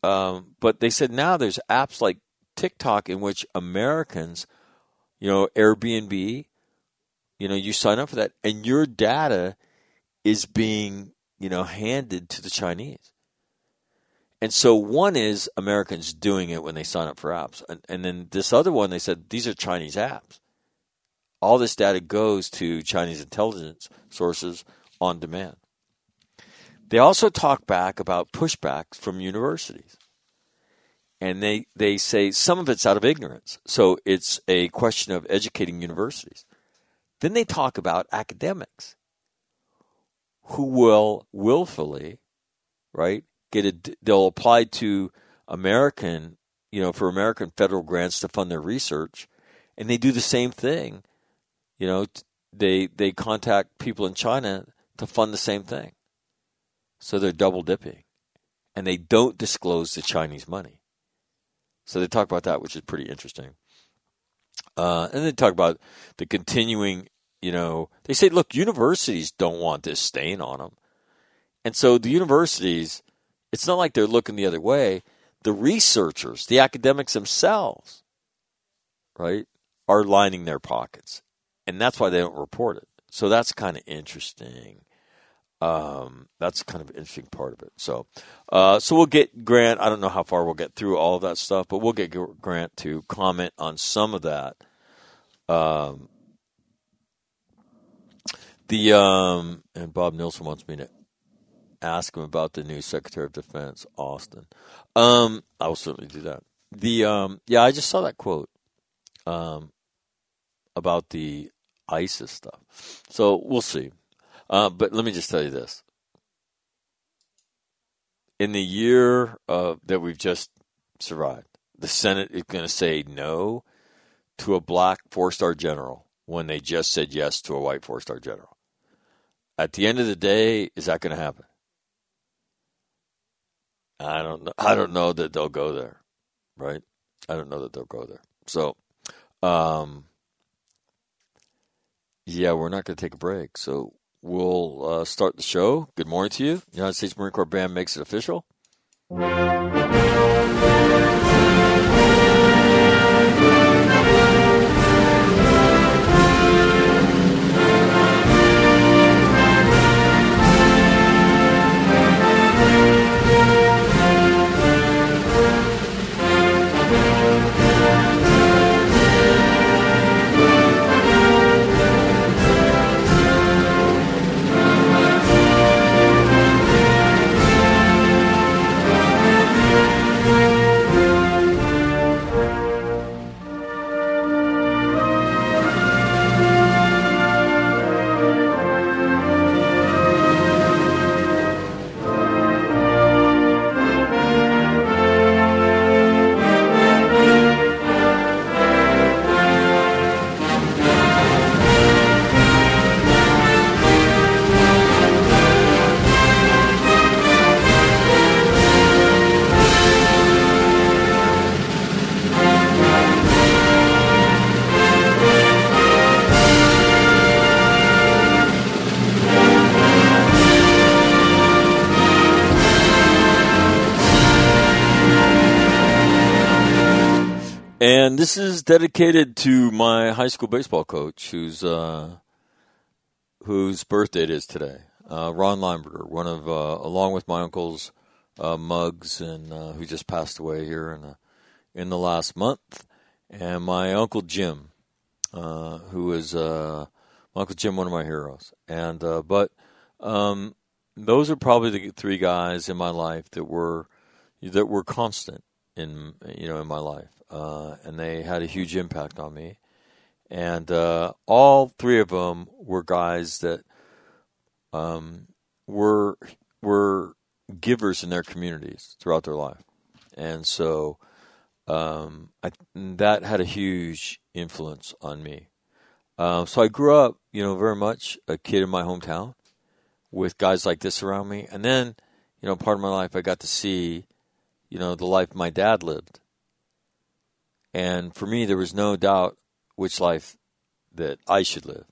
Um, but they said now there's apps like TikTok in which Americans, you know, Airbnb, you know, you sign up for that, and your data is being you know handed to the Chinese. And so one is Americans doing it when they sign up for apps. And, and then this other one, they said these are Chinese apps. All this data goes to Chinese intelligence sources on demand. They also talk back about pushbacks from universities. And they, they say some of it's out of ignorance. So it's a question of educating universities. Then they talk about academics who will willfully, right, get a, they'll apply to American, you know, for American federal grants to fund their research, and they do the same thing. You know, they they contact people in China to fund the same thing. So they're double dipping, and they don't disclose the Chinese money. So they talk about that, which is pretty interesting. Uh, and they talk about the continuing, you know, they say, look, universities don't want this stain on them. And so the universities, it's not like they're looking the other way. The researchers, the academics themselves, right, are lining their pockets. And that's why they don't report it. So that's kind of interesting. Um, that's kind of an interesting part of it. So, uh, so we'll get Grant. I don't know how far we'll get through all of that stuff, but we'll get Grant to comment on some of that. Um, the um, and Bob Nielsen wants me to ask him about the new Secretary of Defense, Austin. Um, I will certainly do that. The um, yeah, I just saw that quote um, about the ISIS stuff. So we'll see. Uh, but let me just tell you this: in the year uh, that we've just survived, the Senate is going to say no to a black four-star general when they just said yes to a white four-star general. At the end of the day, is that going to happen? I don't know. I don't know that they'll go there, right? I don't know that they'll go there. So, um, yeah, we're not going to take a break. So we'll uh, start the show. Good morning to you. United States Marine Corps Band makes it official. Dedicated to my high school baseball coach, who's uh, whose birthday it is today. Uh, Ron Lineberger, one of uh, along with my uncles uh, Muggs, and uh, who just passed away here in the in the last month, and my uncle Jim, uh, who is my uncle Jim, one of my heroes. And but um, those are probably the three guys in my life that were that were constant in you know in my life, uh, and they had a huge impact on me. And uh, all three of them were guys that um, were were givers in their communities throughout their life, and so um, I, that had a huge influence on me. Um, so I grew up, you know, very much a kid in my hometown with guys like this around me, and then, you know, part of my life I got to see you know, the life my dad lived. And for me, there was no doubt which life that I should live.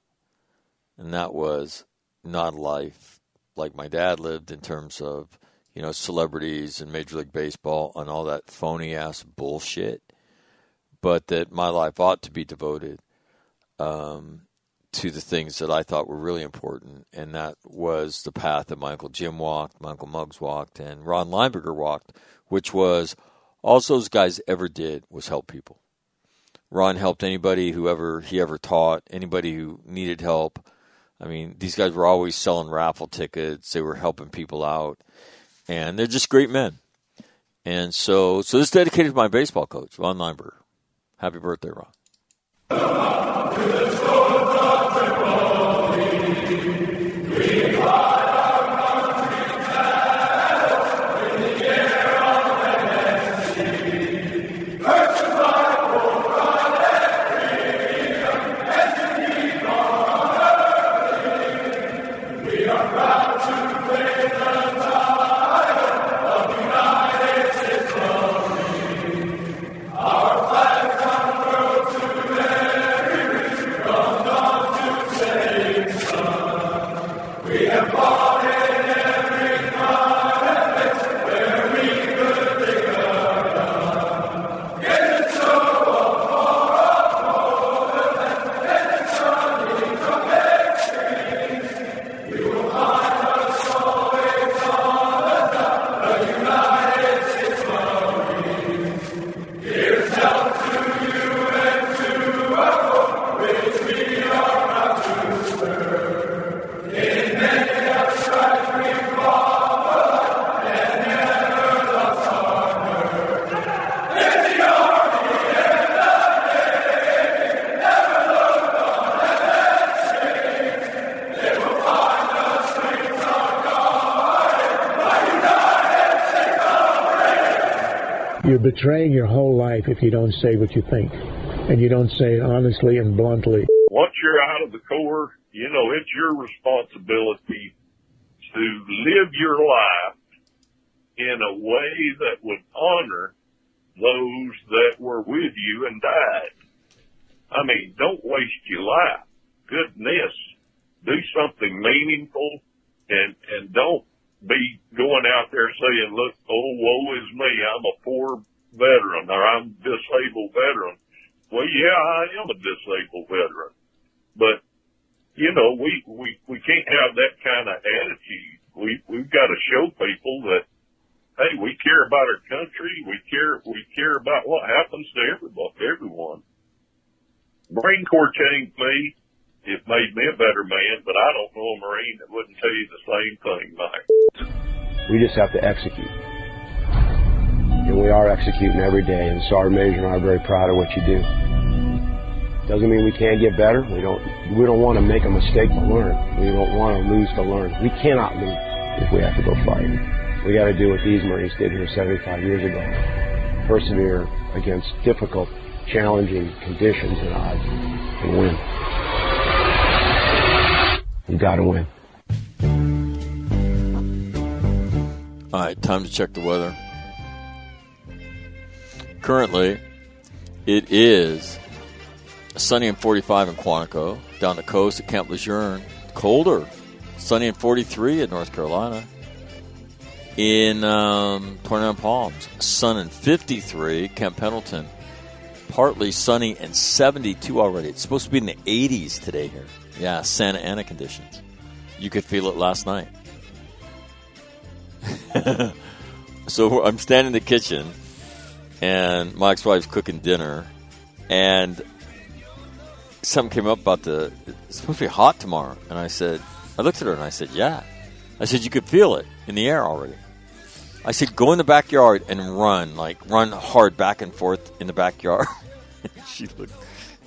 And that was not a life like my dad lived in terms of, you know, celebrities and Major League Baseball and all that phony ass bullshit, but that my life ought to be devoted um, to the things that I thought were really important. And that was the path that my Uncle Jim walked, my Uncle Muggs walked, and Ron Lineberger walked, which was all those guys ever did was help people. Ron helped anybody who ever he ever taught, anybody who needed help. I mean, these guys were always selling raffle tickets. They were helping people out, and they're just great men. And so, so this is dedicated to my baseball coach, Ron Lineberger. Happy birthday, Ron. Betraying your whole life if you don't say what you think, and you don't say it honestly and bluntly. Once you're out of the Corps, you know, it's your responsibility to live your life Sergeant Major and I are very proud of what you do. Doesn't mean we can't get better. We don't. We don't want to make a mistake to learn. We don't want to lose to learn. We cannot lose if we have to go fight. We got to do what these Marines did here 75 years ago. Persevere against difficult, challenging conditions and odds, and win. You got to win. All right, time to check the weather. Currently, it is sunny and 45 in Quantico. Down the coast at Camp Lejeune, colder. Sunny and 43 in North Carolina. In um, Twentynine Palms, sun and 53, Camp Pendleton. partly sunny and 72 already. It's supposed to be in the 80s today here. Yeah, Santa Ana conditions. You could feel it last night. so I'm standing in the kitchen, and my ex-wife's cooking dinner, and something came up about the it's supposed to be hot tomorrow, and I said, I looked at her and I said, yeah. I said you could feel it in the air already. I said go in the backyard and run, like run hard back and forth in the backyard. she looked,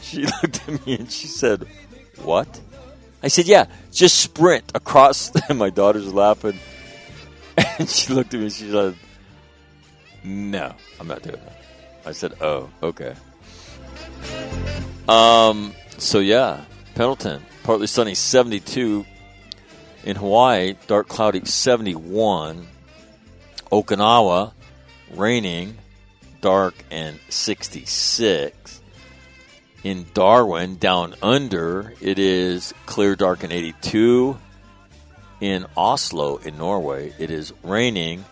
she looked at me and she said, what? I said, yeah, just sprint across. And my daughter's laughing. And she looked at me and she said, no, I'm not doing that. I said, oh, okay. Um, so yeah, Pendleton, partly sunny, 72. In Hawaii, dark cloudy, 71. Okinawa, raining, dark and 66. In Darwin, down under, it is clear, dark, and 82. In Oslo, in Norway, it is raining,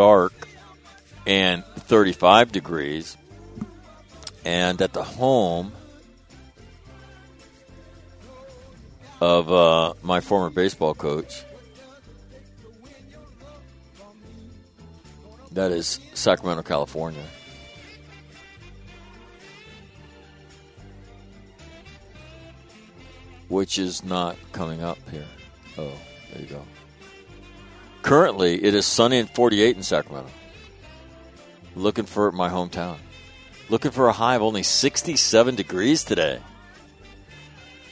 dark, and 35 degrees. And at the home of uh, my former baseball coach, that is Sacramento, California. which is not coming up here. Oh, there you go. Currently, it is sunny and 48 in Sacramento. Looking for my hometown. Looking for a high of only 67 degrees today.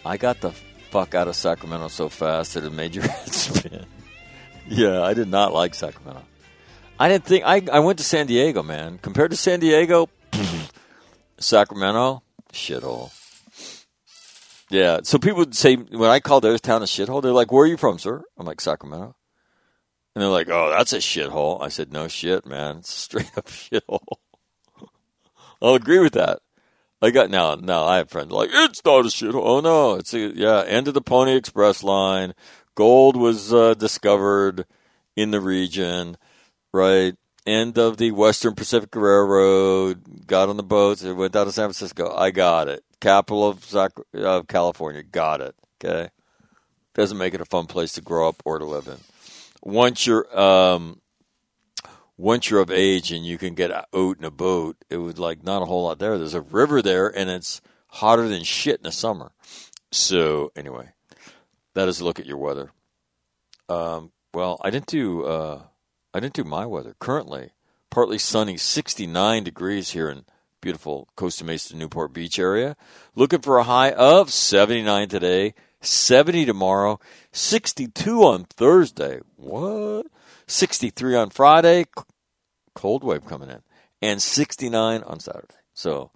I got the fuck out of Sacramento so fast that it made your head spin. yeah, I did not like Sacramento. I didn't think I I went to San Diego, man. Compared to San Diego, Sacramento, shithole. Yeah. So people would say when I call their town a shithole, they're like, "Where are you from, sir?" I'm like, "Sacramento." And they're like, "Oh, that's a shithole." I said, "No shit, man. It's straight up shithole." I'll agree with that. I got now. Now I have friends like it's not a shithole. Oh no, it's a yeah. End of the Pony Express line. Gold was uh, discovered in the region, right? End of the Western Pacific Railroad. Got on the boats. It went down to San Francisco. I got it. Capital of, Zac- of California. Got it. Okay. Doesn't make it a fun place to grow up or to live in. Once you're um, once you're of age and you can get out in a boat, it was like not a whole lot there. There's a river there, and it's hotter than shit in the summer. So anyway, that is a look at your weather. Um, well, I didn't do uh, I didn't do my weather. Currently, partly sunny, 69 degrees here in beautiful Costa Mesa Newport Beach area. Looking for a high of 79 today, 70 tomorrow, 62 on Thursday. What? 63 on Friday. Cold wave coming in. And 69 on Saturday. So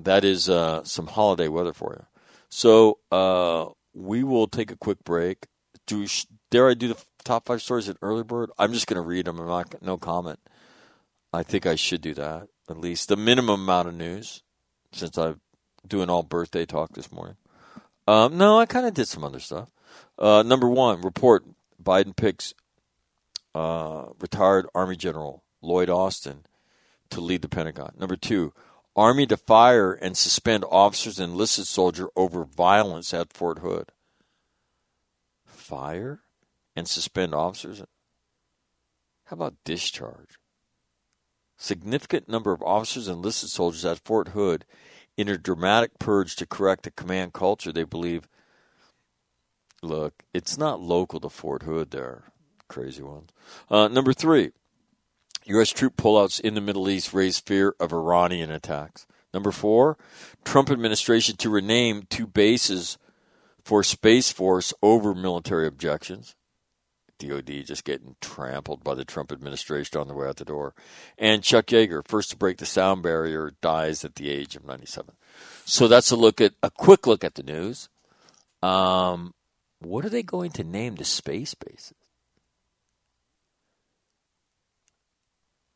that is uh, some holiday weather for you. So uh, we will take a quick break. Do dare I do the top five stories at early bird? I'm just going to read them. I'm not no comment. I think I should do that at least the minimum amount of news since I'm doing all birthday talk this morning. Um, no, I kind of did some other stuff. Uh, number one, report Biden picks uh, retired Army General Lloyd Austin to lead the Pentagon. Number two, Army to fire and suspend officers and enlisted soldier over violence at Fort Hood. Fire and suspend officers? How about discharge? Significant number of officers and enlisted soldiers at Fort Hood in a dramatic purge to correct a command culture they believe. Look, it's not local to Fort Hood there, crazy ones. Uh, number three, U.S. troop pullouts in the Middle East raise fear of Iranian attacks. Number four, Trump administration to rename two bases for Space Force over military objections. DOD just getting trampled by the Trump administration on the way out the door. And Chuck Yeager, first to break the sound barrier, dies at the age of 97. So that's a look at a quick look at the news. Um, what are they going to name the space bases?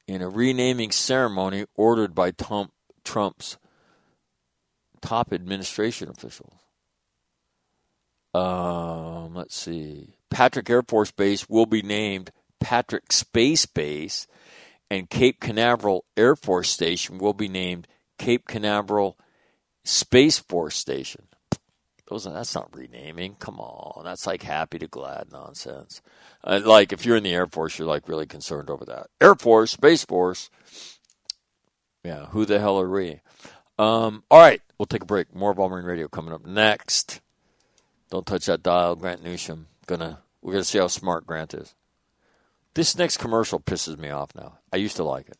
In a renaming ceremony ordered by Trump, Trump's top administration officials. Um, let's see. Patrick Air Force Base will be named Patrick Space Base, and Cape Canaveral Air Force Station will be named Cape Canaveral Space Force Station. Those, that's not renaming. Come on, that's like happy to glad nonsense. Uh, like if you're in the Air Force, you're like really concerned over that. Air Force, Space Force. Yeah, who the hell are we? Um, all right, we'll take a break. More of All Marine Radio coming up next. Don't touch that dial, Grant Newsham. Gonna we're gonna see how smart Grant is. This next commercial pisses me off now. I used to like it.